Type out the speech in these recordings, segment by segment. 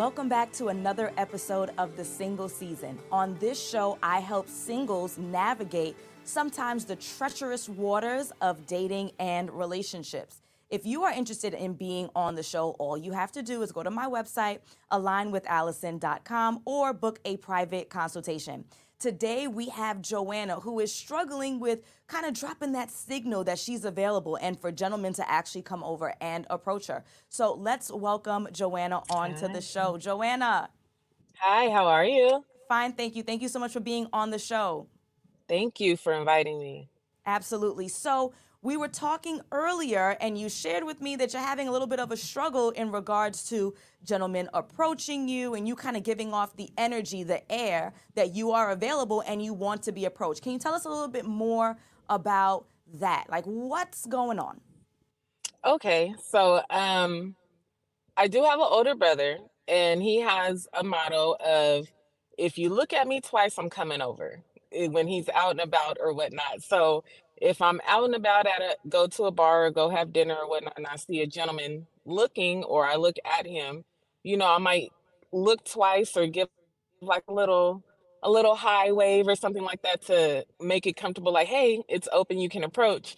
Welcome back to another episode of the Single Season. On this show, I help singles navigate sometimes the treacherous waters of dating and relationships. If you are interested in being on the show, all you have to do is go to my website, alignwithalison.com, or book a private consultation. Today, we have Joanna, who is struggling with kind of dropping that signal that she's available and for gentlemen to actually come over and approach her. So let's welcome Joanna onto the show. Joanna. Hi, how are you? Fine, thank you. Thank you so much for being on the show. Thank you for inviting me. Absolutely. So, we were talking earlier, and you shared with me that you're having a little bit of a struggle in regards to gentlemen approaching you and you kind of giving off the energy, the air that you are available and you want to be approached. Can you tell us a little bit more about that? Like, what's going on? Okay, so um, I do have an older brother, and he has a motto of if you look at me twice, I'm coming over eh, when he's out and about or whatnot. So if I'm out and about at a go to a bar or go have dinner or whatnot, and I see a gentleman looking or I look at him, you know, I might look twice or give like a little a little high wave or something like that to make it comfortable, like, hey, it's open, you can approach.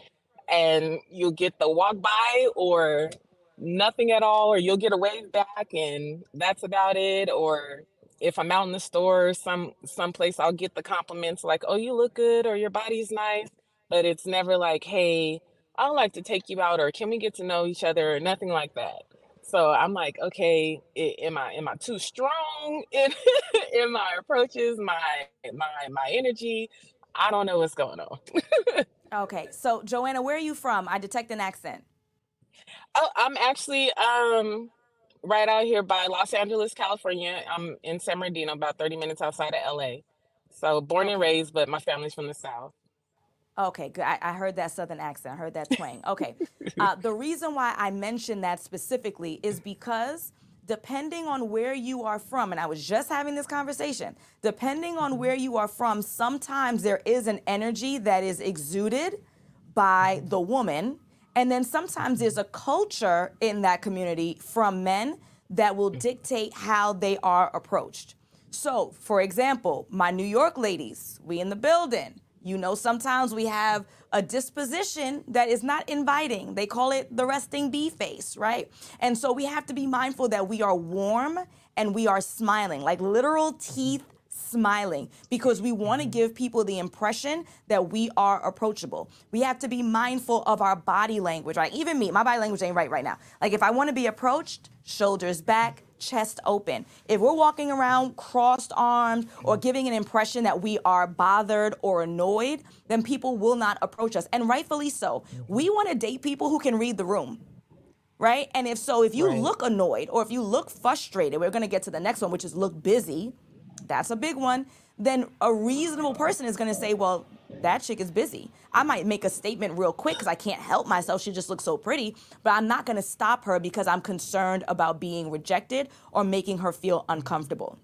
And you'll get the walk by or nothing at all, or you'll get a wave back and that's about it. Or if I'm out in the store or some someplace, I'll get the compliments like, oh, you look good or your body's nice but it's never like, hey, I'd like to take you out or can we get to know each other or nothing like that. So I'm like, okay, am I am I too strong in in my approaches, my my my energy? I don't know what's going on. okay, so Joanna, where are you from? I detect an accent. Oh, I'm actually um right out here by Los Angeles, California. I'm in San Bernardino, about 30 minutes outside of LA. So born and raised, but my family's from the South. Okay, good. I, I, heard that southern accent. I heard that twang. Okay. Uh, the reason why I mentioned that specifically is because depending on where you are from, and I was just having this conversation, depending on where you are from, sometimes there is an energy that is exuded by the woman. And then sometimes there's a culture in that community from men that will dictate how they are approached. So, for example, my New York ladies, we in the building you know, sometimes we have a disposition that is not inviting. They call it the resting bee face, right? And so we have to be mindful that we are warm and we are smiling, like literal teeth smiling because we want to mm-hmm. give people the impression that we are approachable. We have to be mindful of our body language, right? Even me, my body language ain't right right now. Like if I want to be approached, shoulders back, chest open. If we're walking around crossed arms or mm-hmm. giving an impression that we are bothered or annoyed, then people will not approach us. And rightfully so. Mm-hmm. We want to date people who can read the room. Right? And if so, if you right. look annoyed or if you look frustrated, we're going to get to the next one, which is look busy. That's a big one. Then a reasonable person is going to say, well, that chick is busy. I might make a statement real quick because I can't help myself. She just looks so pretty, but I'm not going to stop her because I'm concerned about being rejected or making her feel uncomfortable.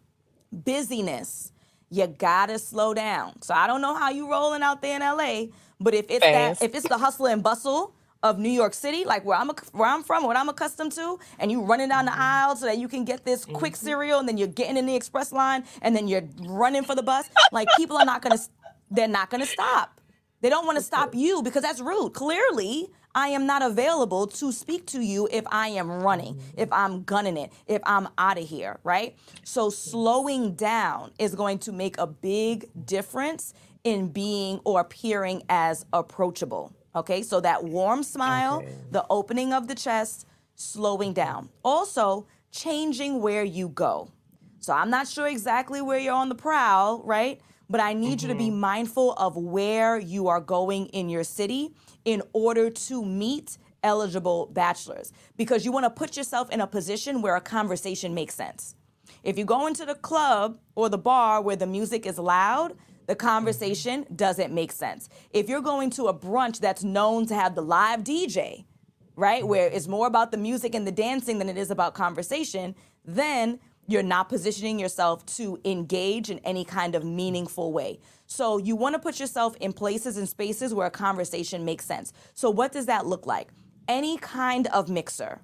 Busyness. You gotta slow down. So I don't know how you rolling out there in LA, but if it's that, if it's the hustle and bustle of New York City, like where I'm where I'm from, what I'm accustomed to, and you running down the mm-hmm. aisle so that you can get this quick mm-hmm. cereal, and then you're getting in the express line, and then you're running for the bus. Like people are not gonna they're not to stop. They don't want to stop you because that's rude. Clearly, I am not available to speak to you if I am running, if I'm gunning it, if I'm out of here, right? So, slowing down is going to make a big difference in being or appearing as approachable. Okay, so that warm smile, okay. the opening of the chest, slowing down. Also, changing where you go. So, I'm not sure exactly where you're on the prowl, right? but I need mm-hmm. you to be mm-hmm. mindful of where you are going in your city in order to meet eligible bachelors because you want to put yourself in a position where a conversation makes sense. If you go into the club or the bar where the music is loud, the conversation doesn't make sense. If you're going to a brunch that's known to have the live DJ, right, where it's more about the music and the dancing than it is about conversation, then you're not positioning yourself to engage in any kind of meaningful way. So you want to put yourself in places and spaces where a conversation makes sense. So what does that look like? Any kind of mixer,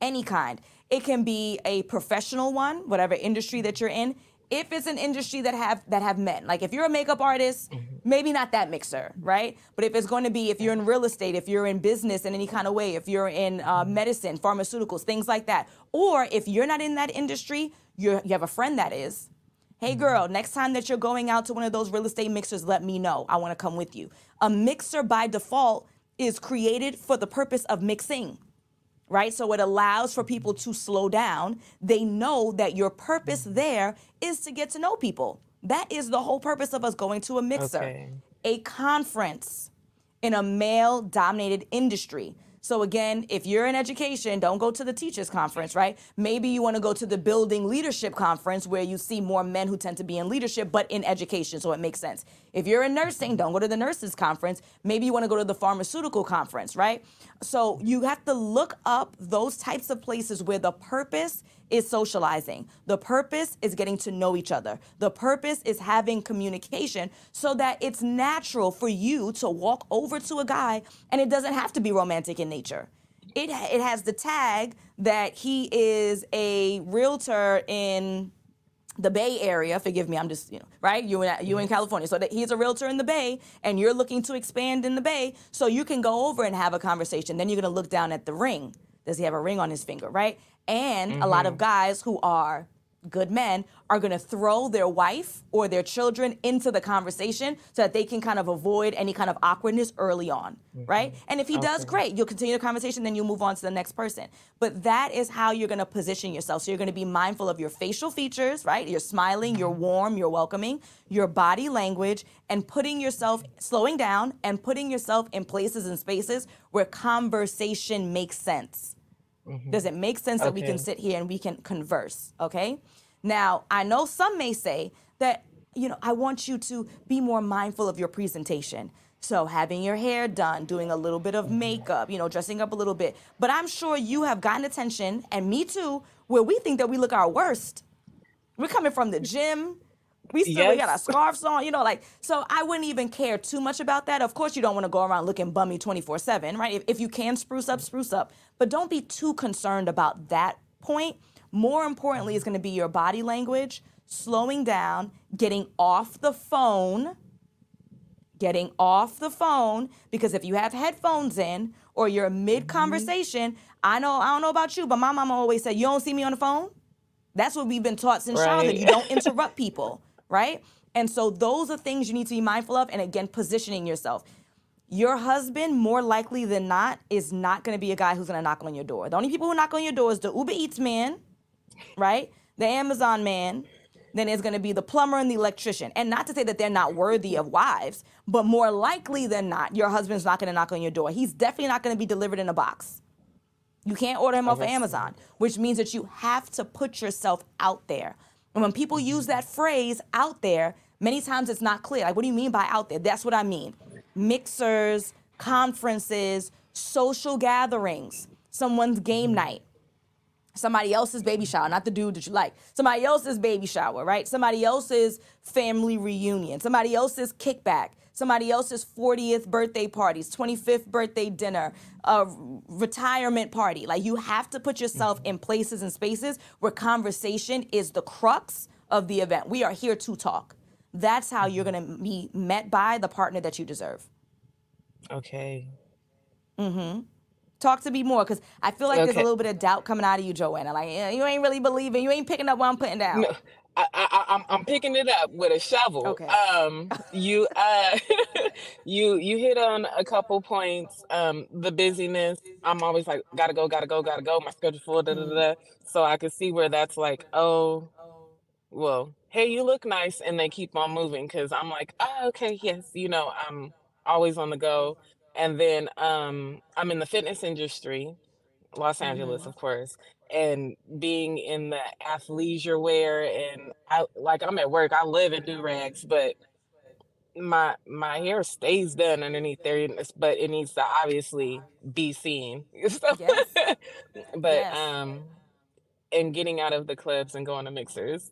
any kind. It can be a professional one, whatever industry that you're in. If it's an industry that have that have men, like if you're a makeup artist, Mm-hmm. maybe not that mixer, right? But if it's going to be, if you're in real estate, if you're in business in any kind of way, if you're in uh, medicine, pharmaceuticals, things like that, or if you're not in that industry, you're, you have a friend that is. Hey girl, next time that you're going out to one of those real estate mixers, let me know. I want to come with you. A mixer by default is created for the purpose of mixing right? So it allows for people to slow down. They know that your purpose there is to get to know people. That is the whole purpose of us going to a mixer, Okay. a conference in a male dominated industry. So again, if you're in education, don't go to the teachers conference, right? Maybe you want to go to the building leadership conference where you see more men who tend to be in leadership but in education, so it makes sense. If you're in nursing, don't go to the nurses conference. Maybe you want to go to the pharmaceutical conference, right? So you have to look up those types of places where the purpose is socializing. The purpose is getting to know each other. The purpose is having communication so that it's natural for you to walk over to a guy and it doesn't have to be romantic in nature. It, it has the tag that he is a realtor in the Bay Area. Forgive me, I'm just you know right. You in you in mm-hmm. California, so that he's a realtor in the Bay, and you're looking to expand in the Bay, so you can go over and have a conversation. Then you're gonna look down at the ring. Does he have a ring on his finger, right? And a lot of mm-hmm. guys who are good men are going to throw their wife or their children into the conversation so that they can kind of avoid any kind of awkwardness early on, mm-hmm. right? And if he does, Okay. great. You'll continue the conversation, then you move on to the next person. But that is how you're going to position yourself. So you're going to be mindful of your facial features, right? You're smiling, you're mm-hmm. warm, you're welcoming, your body language, and putting yourself, slowing down and putting yourself in places and spaces where conversation makes sense. Mm-hmm. Does it make sense that we can sit here and we can converse? Okay. Now, I know some may say that, you know, I want you to be more mindful of your presentation. So, having your hair done, doing a little bit of mm-hmm. makeup, you know, dressing up a little bit. But I'm sure you have gotten attention, and me too, where we think that we look our worst. We're coming from the gym. We still we got our scarves on, you know, like so. I wouldn't even care too much about that. Of course, you don't want to go around looking bummy twenty four seven, right? If, if you can spruce up, spruce up, but don't be too concerned about that point. More importantly, is going to be your body language, slowing down, getting off the phone, getting off the phone because if you have headphones in or you're mid conversation, mm-hmm. I know I don't know about you, but my mama always said, "You don't see me on the phone." That's what we've been taught since childhood. You don't interrupt people, right? And so those are things you need to be mindful of. And again, positioning yourself. Your husband, more likely than not, is not going to be a guy who's going to knock on your door. The only people who knock on your door is the Uber Eats man, right? The Amazon man. Then it's going to be the plumber and the electrician. And not to say that they're not worthy of wives, but more likely than not, your husband's not going to knock on your door. He's definitely not going to be delivered in a box. You can't order him off of Amazon, which means that you have to put yourself out there. And when people use that phrase out there, many times it's not clear. Like, what do you mean by out there? That's what I mean. Mixers, conferences, social gatherings, someone's game mm-hmm. night, somebody else's baby shower, not the dude that you like, somebody else's baby shower, right? Somebody else's family reunion, somebody else's kickback, somebody else's 40th birthday parties, 25th birthday dinner, a retirement party. Like you have to put yourself in places and spaces where conversation is the crux of the event. We are here to talk. That's how you're going to be met by the partner that you deserve. Okay. Mm-hmm. Talk to me more because I feel like there's a little bit of doubt coming out of you, Joanna. Like, you ain't really believing, you ain't picking up what I'm putting down. No, I, I, I'm, I'm picking it up with a shovel. Okay. Um, you, uh, you, you hit on a couple points. Um, the busyness. I'm always like, gotta go, gotta go, gotta go. My schedule full. Da, da, da, da. So I can see where that's like, oh, well, hey, you look nice, and they keep on moving because I'm like, oh, okay, yes, you know, I'm always on the go. And then um, I'm in the fitness industry, Los Angeles, of course, and being in the athleisure wear, and I like I'm at work, I live in do rags, but my my hair stays done underneath there, but it needs to obviously be seen. So- Yes. but Yes. um, and getting out of the clubs and going to mixers.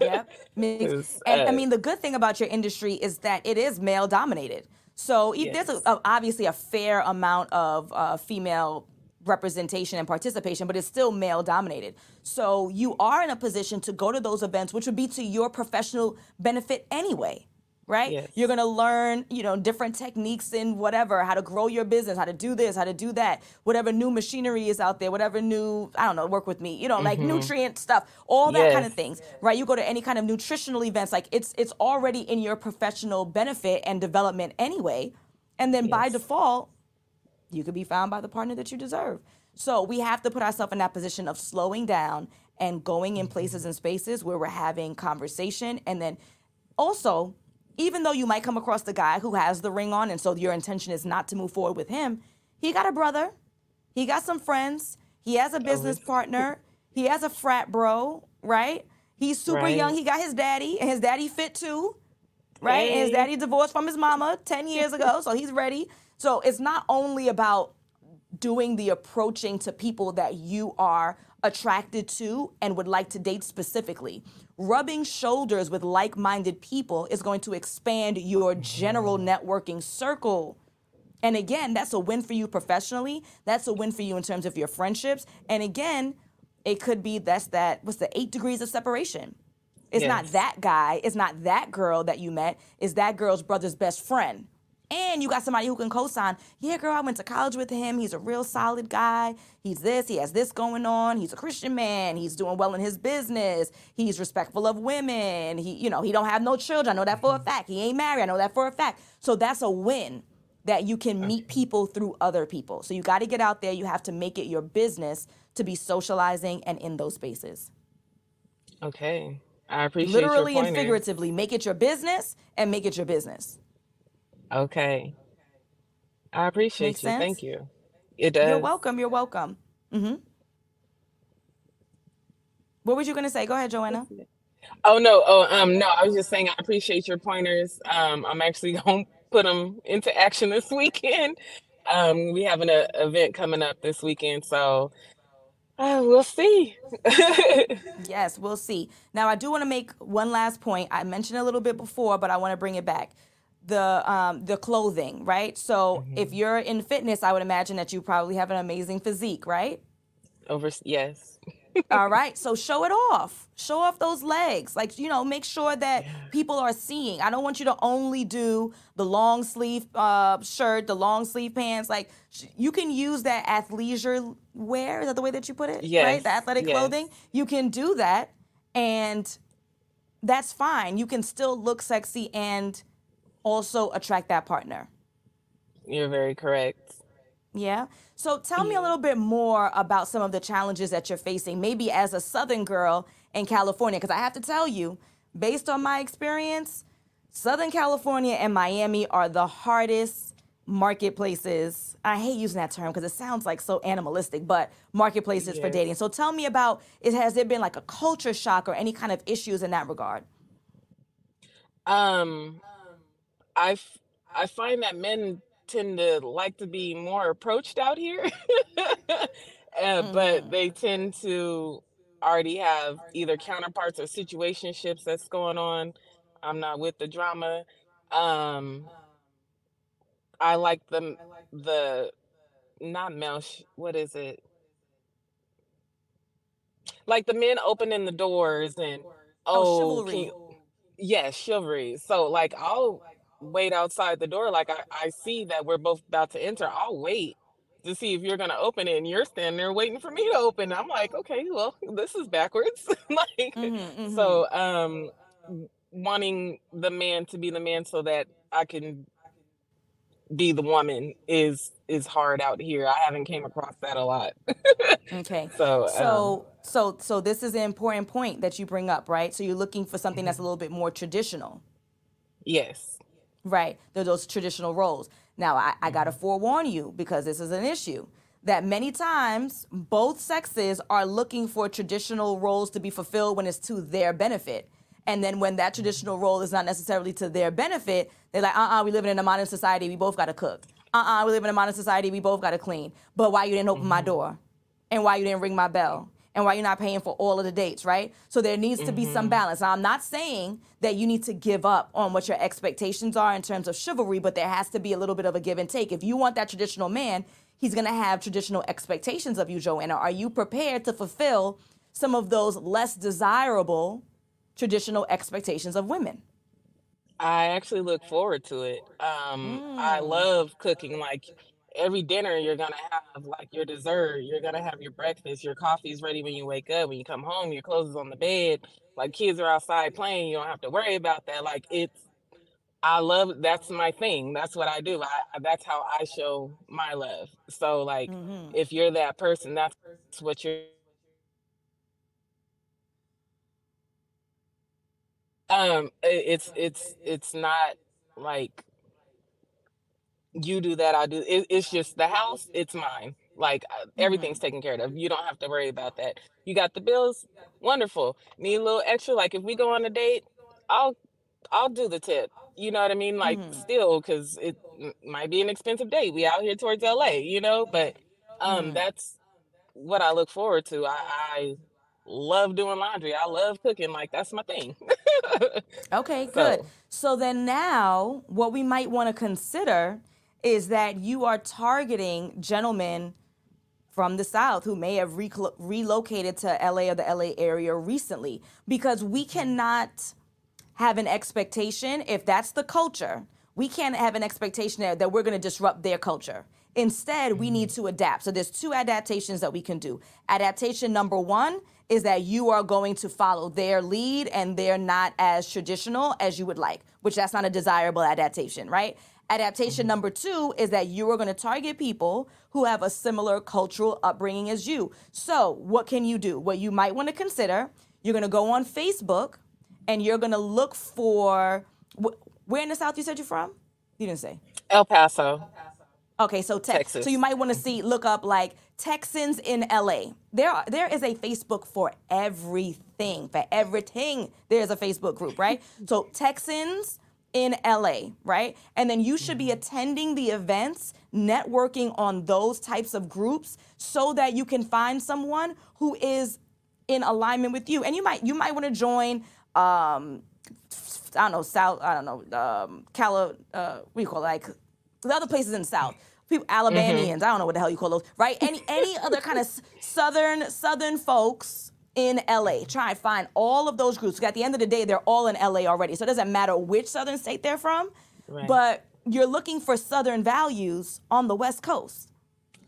Yep. Mix- And I uh, mean, the good thing about your industry is that it is male dominated. So e- there's a, a- obviously a fair amount of uh, female representation and participation, but it's still male dominated. So you are in a position to go to those events, which would be to your professional benefit anyway right? Yes. You're gonna learn, you know, different techniques in whatever, how to grow your business, how to do this, how to do that, whatever new machinery is out there, whatever new, I don't know, work with me, you know, like mm-hmm. nutrient stuff, all that kind of Yes. things, right? You go to any kind of nutritional events, like it's it's already in your professional benefit and development anyway, and then by default, you could be found by the partner that you deserve. So we have to put ourselves in that position of slowing down and going in places and spaces where we're having conversation. And then also, even though you might come across the guy who has the ring on, and so your intention is not to move forward with him, he got a brother, he got some friends, he has a oh, business partner, he has a frat bro, right? He's super young, he got his daddy, and his daddy fit too right? And his daddy divorced from his mama 10 years ago, so he's ready. So it's not only about doing the approaching to people that you are attracted to and would like to date specifically. Rubbing shoulders with like minded people is going to expand your general mm. networking circle. And again, that's a win for you professionally. That's a win for you in terms of your friendships. And again, it could be that's that, what's the eight degrees of separation? It's not that guy, it's not that girl that you met, it's that girl's brother's best friend. And you got somebody who can co-sign, yeah, girl, I went to college with him. He's a real solid guy. He's this, he has this going on. He's a Christian man. He's doing well in his business. He's respectful of women. He, you know, he don't have no children. I know that for a fact. He ain't married. I know that for a fact. So that's a win that you can meet people through other people. So you got to get out there. You have to make it your business to be socializing and in those spaces. Okay. I appreciate Literally and figuratively, make it your business and make it your business. Okay. I appreciate Make you. Thank you. It does. You're welcome. You're welcome. hmm What was you gonna say? Go ahead, Joanna. Oh no. Oh um no. I was just saying I appreciate your pointers. Um, I'm actually gonna put them into action this weekend. Um, we have an uh, event coming up this weekend, so uh, we'll see. Yes, we'll see. Now, I do want to make one last point. I mentioned a little bit before, but I want to bring it back. The um, the clothing, right? So, if you're in fitness, I would imagine that you probably have an amazing physique, right? Over. Yes. All right. So show it off. Show off those legs. Like, you know, make sure that people are seeing. I don't want you to only do the long sleeve uh, shirt, the long sleeve pants. Like, sh- you can use that athleisure wear. Is that the way that you put it? Right? Yes. The athletic Yes. clothing. You can do that. And that's fine. You can still look sexy and also attract that partner. You're very correct. Yeah. So tell me a little bit more about some of the challenges that you're facing, maybe as a Southern girl in California. Because I have to tell you, based on my experience, Southern California and Miami are the hardest marketplaces. I hate using that term because it sounds like so animalistic, but marketplaces for dating. So tell me about it. Has there been like a culture shock or any kind of issues in that regard? Um, I f- I find that men tend to like to be more approached out here, uh, but hmm they tend to already have either counterparts or situationships that's going on. I'm not with the drama. Um, I like the the not male. sh- What is it? Like the men opening the doors and Oh, oh, can chivalry. you, Yes, chivalry. So like I'll wait outside the door. Like I, I see that we're both about to enter. I'll wait to see if you're gonna open it and you're standing there waiting for me to open. I'm like, okay, well, this is backwards. like hmm hmm so um wanting the man to be the man so that I can be the woman is is hard out here. I haven't came across that a lot. Okay. So um So so so this is an important point that you bring up, right? So you're looking for something that's a mhm. little bit more traditional, yes. Right? They're those traditional roles. Now I, I gotta Mhm. forewarn you because this is an issue that many times both sexes are looking for traditional roles to be fulfilled when it's to their benefit. And then when that traditional role is not necessarily to their benefit, they're like, uh-uh, we live in a modern society, we both gotta cook. Uh-uh, we live in a modern society, we both gotta clean. But why you didn't open my Mhm. door? and why you didn't ring my bell and why you're not paying for all of the dates, right? So there needs to be some Mhm. balance. Now, I'm not saying that you need to give up on what your expectations are in terms of chivalry, but there has to be a little bit of a give and take. If you want that traditional man, he's going to have traditional expectations of you, Joanna. Are you prepared to fulfill some of those less desirable traditional expectations of women? I actually look forward to it. Um, I Mm. love cooking. Like every dinner, you're gonna have like your dessert, you're gonna have your breakfast, your coffee's ready when you wake up. When you come home, your clothes is on the bed. Like kids are outside playing, you don't have to worry about that. Like it's, I love. That's my thing. That's what I do. I that's how I show my love. So like, hmm if you're that person, that's what you're. Um, it's it's it's not like you do that, I do. It, it's just the house, it's mine. Like uh, everything's hmm taken care of. You don't have to worry about that. You got the bills, wonderful. Need a little extra. Like if we go on a date, I'll I'll do the tip. You know what I mean? Like hmm still, because it might be an expensive date. We out here towards LA, you know. But um, hmm that's what I look forward to. I, I love doing laundry. I love cooking. Like that's my thing. Okay, good. so So then now, what we might want to consider is that you are targeting gentlemen from the South who may have relocated to LA or the LA area recently, because we cannot have an expectation if that's the culture we can't have an expectation that, that we're going to disrupt their culture. Instead we need to adapt. So there's two adaptations that we can do. Adaptation number one is that you are going to follow their lead and they're not as traditional as you would like which that's not a desirable adaptation right adaptation mm-hmm. number two is that you are going to target people who have a similar cultural upbringing as you. So what can you do? What you might want to consider you're going to go on facebook and you're gonna look for wh- where in the south you said you're from? You didn't say. El Paso, okay so Texas. so you might want to see look up like texans in la there are, there is a facebook for everything for everything. There's a facebook group right? So texans in la right and then you should be attending the events networking on those types of groups so that you can find someone who is in alignment with you and you might you might want to join um I don't know, South, I don't know, um, Cali, uh, what do you call it? Like the other places in South. People, Alabamians, I don't know what the hell you call those, right? Any any other kind of southern southern folks in LA. Try and find all of those groups. At the end of the day, they're all in LA already, so it doesn't matter which southern state they're from. Right. But you're looking for southern values on the West Coast.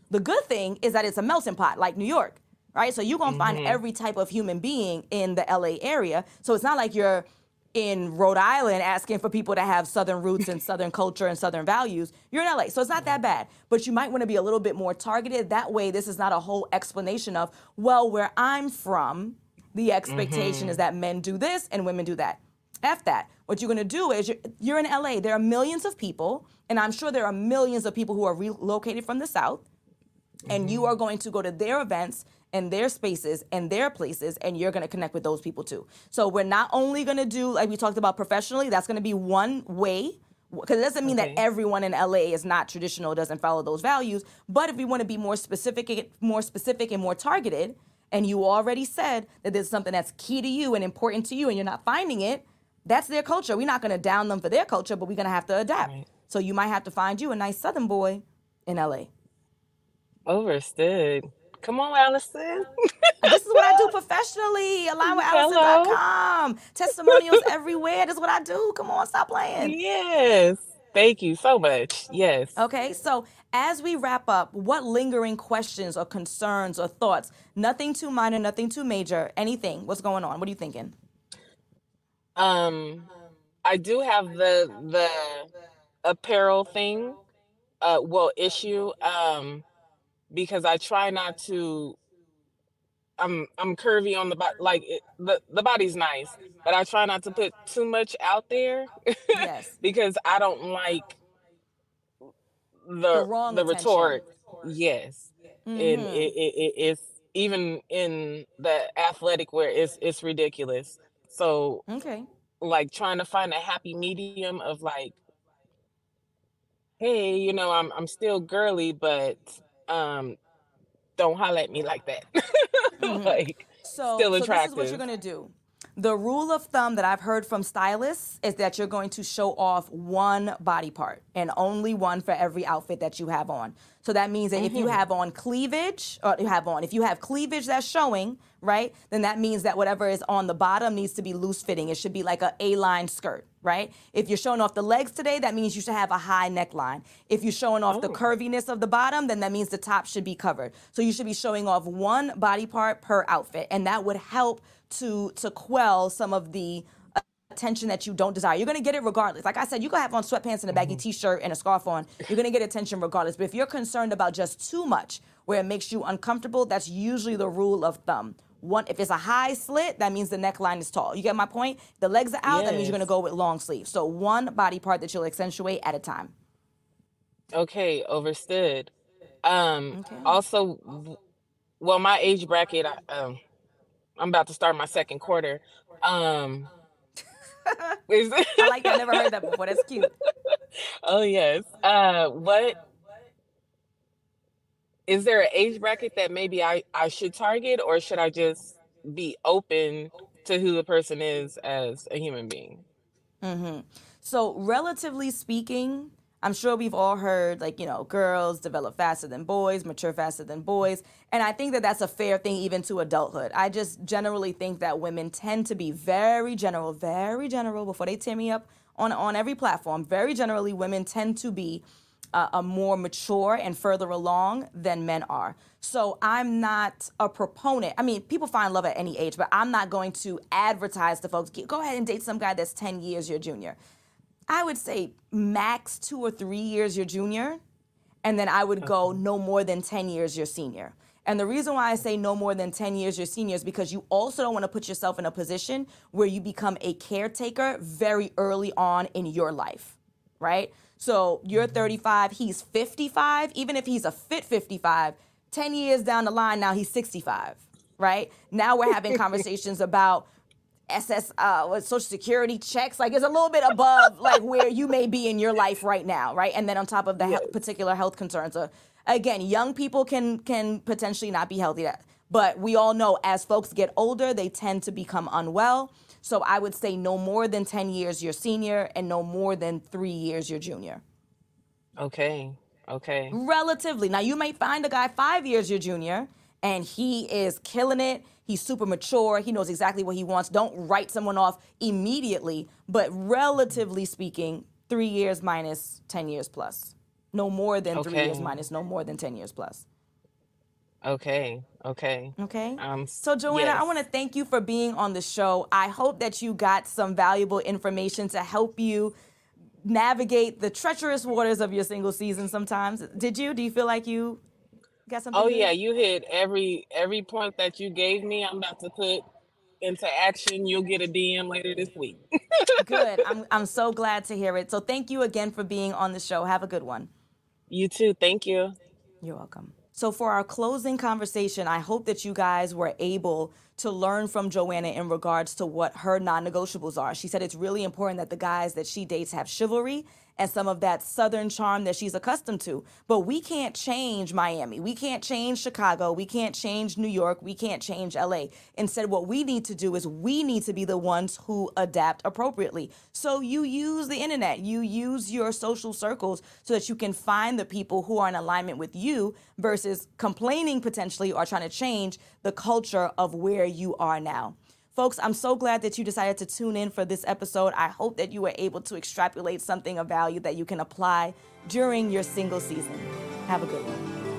The good thing is that it's a melting pot, like New York, right? So you're gonna find hmm every type of human being in the LA area. So it's not like you're in Rhode Island asking for people to have Southern roots and Southern culture and Southern values. You're in LA, so it's not that bad. But you might want to be a little bit more targeted. That way, this is not a whole explanation of, well, where I'm from, the expectation is hmm that men do this and women do that. F that. What you're gonna do is you're, you're in LA. There are millions of people, and I'm sure there are millions of people who are relocated from the South and you are going to go to their events and their spaces and their places and you're going to connect with those people too. So we're not only going to do like we talked about professionally that's going to be one way because it doesn't mean that everyone in LA is not traditional doesn't follow those values but if we want to be more specific more specific and more targeted and you already said that there's something that's key to you and important to you and you're not finding it that's their culture. We're not going to down them for their culture but we're going to have to adapt. Right. so you might have to find you a nice southern boy in LA Overstood. Come on, Alison. This is what I do professionally. Align with Hello. Alison.com. Testimonials everywhere. This is what I do. Come on, stop playing. Yes. Thank you so much. Yes. Okay, so as we wrap up, what lingering questions or concerns or thoughts? Nothing too minor, nothing too major, anything. What's going on? What are you thinking? Um, I do have the the apparel thing, uh, well, issue, um, because I try not to. I'm I'm curvy on the body, like it, the the body's nice, but I try not to put too much out there Yes. because I don't like The the wrong the attention. retort. Yes, and it, Mm-hmm. it, it it's even in the athletic wear, it's it's ridiculous. So Okay. like trying to find a happy medium of like, hey, you know, I'm I'm still girly, but um, don't holler at me like that. Mm-hmm. like So, still so this is what you're gonna do. The rule of thumb that I've heard from stylists is that you're going to show off one body part and only one for every outfit that you have on. So that means that if you have on cleavage, or you have on, if you have cleavage that's showing, right, then that means that whatever is on the bottom needs to be loose fitting. It should be like a A-line skirt, right? If you're showing off the legs today, that means you should have a high neckline. If you're showing off the Oh. curviness of the bottom, then that means the top should be covered. So you should be showing off one body part per outfit, and that would help to to quell some of the attention that you don't desire. You're gonna get it regardless. Like I said, you can have on sweatpants and a baggy mm-hmm. t-shirt and a scarf on. You're gonna get attention regardless. But if you're concerned about just too much, where it makes you uncomfortable, that's usually the rule of thumb. One, if it's a high slit, that means the neckline is tall. You get my point? The legs are out, that means you're gonna go with long sleeves. So one body part that you'll accentuate at a time. Okay, overstood. Um, Okay. also, well, my age bracket, I, um, I'm about to start my second quarter. Um, is I like. I never heard that before. That's cute. oh yes. Uh, what is there an age bracket that maybe I I should target, or should I just be open to who the person is as a human being? Mm-hmm. So, relatively speaking, I'm sure we've all heard, like, you know, girls develop faster than boys, mature faster than boys. And I think that that's a fair thing even to adulthood. I just generally think that women tend to be very general, very general, before they tear me up on, on every platform, very generally, women tend to be uh, a more mature and further along than men are. So I'm not a proponent. I mean, people find love at any age, but I'm not going to advertise to folks, go ahead and date some guy that's 10 years your junior. I would say max two or three years your junior, and then I would go no more than 10 years your senior. And the reason why I say no more than 10 years your senior is because you also don't want to put yourself in a position where you become a caretaker very early on in your life, right? So you're 35, he's 55. Even if he's a fit 55, 10 years down the line, now he's 65, right? Now we're having conversations about SS, uh, what, Social Security checks. Like it's a little bit above like where you may be in your life right now, right? And then on top of the he- particular health concerns, uh, again, young people can can potentially not be healthy. That, but we all know as folks get older, they tend to become unwell. So I would say no more than ten years your senior, and no more than three years your junior. Okay. Okay. Relatively. Now you may find a guy five years your junior, and he is killing it. He's super mature. He knows exactly what he wants. Don't write someone off immediately, but relatively speaking, three years minus 10 years plus. No more than three years minus no more than 10 years plus. Okay. Okay. Okay. Um. So, Joanna, I yes. want to thank you for being on the show. I hope that you got some valuable information to help you navigate the treacherous waters of your single season sometimes. Did you? Do you feel like you got something Oh good? yeah, you hit every every point that you gave me. I'm about to put into action. You'll get a DM later this week. Good. I'm, I'm so glad to hear it. So, thank you again for being on the show. Have a good one. You too. Thank you. You're welcome. So, for our closing conversation, I hope that you guys were able to learn from Joanna in regards to what her non negotiables are. She said it's really important that the guys that she dates have chivalry and some of that southern charm that she's accustomed to. But we can't change Miami. We can't change Chicago. We can't change New York. We can't change LA. Instead, what we need to do is we need to be the ones who adapt appropriately. So you use the internet, you use your social circles so that you can find the people who are in alignment with you versus complaining potentially or trying to change the culture of where you are now. Folks, I'm so glad that you decided to tune in for this episode. I hope that you were able to extrapolate something of value that you can apply during your single season. Have a good one.